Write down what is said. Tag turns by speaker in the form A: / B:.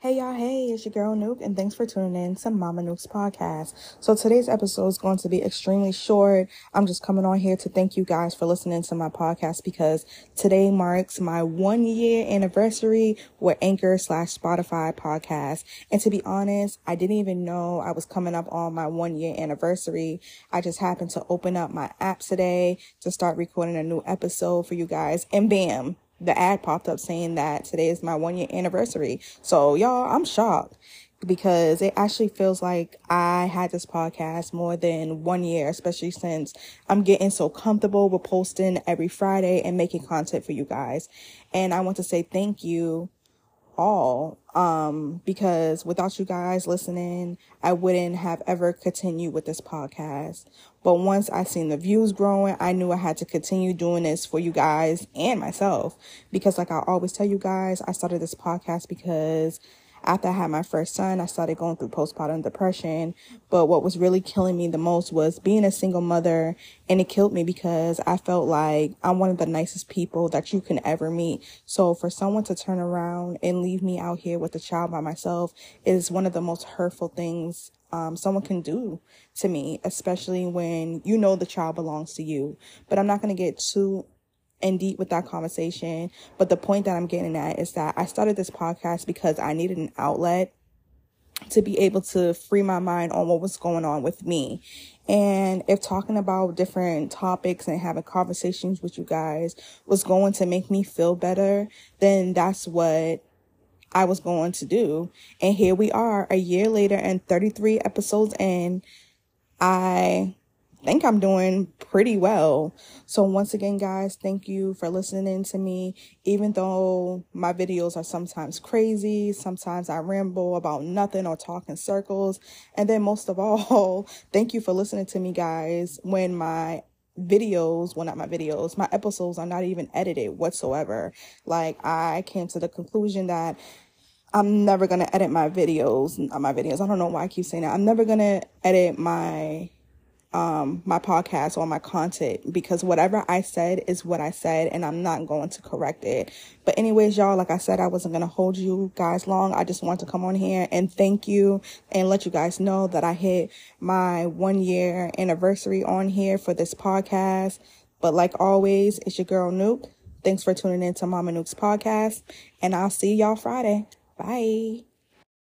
A: it's your girl Nuke, and thanks for tuning in to Mama Nuke's podcast. So today's episode is going to be extremely short. I'm just coming on here to thank you guys for listening to my podcast because today marks my one year anniversary with Anchor slash Spotify podcast. And to be honest, I didn't even know I was coming up on my one year anniversary. I just happened to open up my app today to start recording a new episode for you guys, and bam the ad popped up saying that today is my one year anniversary. So y'all, I'm shocked because it actually feels like I had this podcast more than one year, especially since I'm getting so comfortable with posting every Friday and making content for you guys. And I want to say thank you all um because without you guys listening i wouldn't have ever continued with this podcast. But once i seen the views growing i knew i had to continue doing this for you guys and myself. Because like i always tell you guys i started this podcast because after I had my first son, I started going through postpartum depression. But what was really killing me the most was being a single mother. And it killed me because I felt like I'm one of the nicest people that you can ever meet. So for someone to turn around and leave me out here with a child by myself is one of the most hurtful things um, someone can do to me, especially when you know the child belongs to you. But I'm not going to get too and deep with that conversation. But the point that I'm getting at is that I started this podcast because I needed an outlet to be able to free my mind on what was going on with me. And if talking about different topics and having conversations with you guys was going to make me feel better, then that's what I was going to do. And here we are a year later and 33 episodes in. I think I'm doing pretty well. So once again, guys, thank you for listening to me. Even though my videos are sometimes crazy, sometimes I ramble about nothing or talk in circles. And then most of all, thank you for listening to me, guys, when my videos, well, not my videos, my episodes are not even edited whatsoever. Like I came to the conclusion that I'm never to edit my videos, my videos. I don't know why I keep saying that. I'm never to edit my um my podcast or my content because whatever I said is what I said and I'm not going to correct it. But anyways, y'all, like I said, I wasn't going to hold you guys long. I just want to come on here and thank you and let you guys know that I hit my 1 year anniversary on here for this podcast. But like always, it's your girl Nuke. Thanks for tuning in to Mama Nuke's podcast and I'll see y'all Friday. Bye.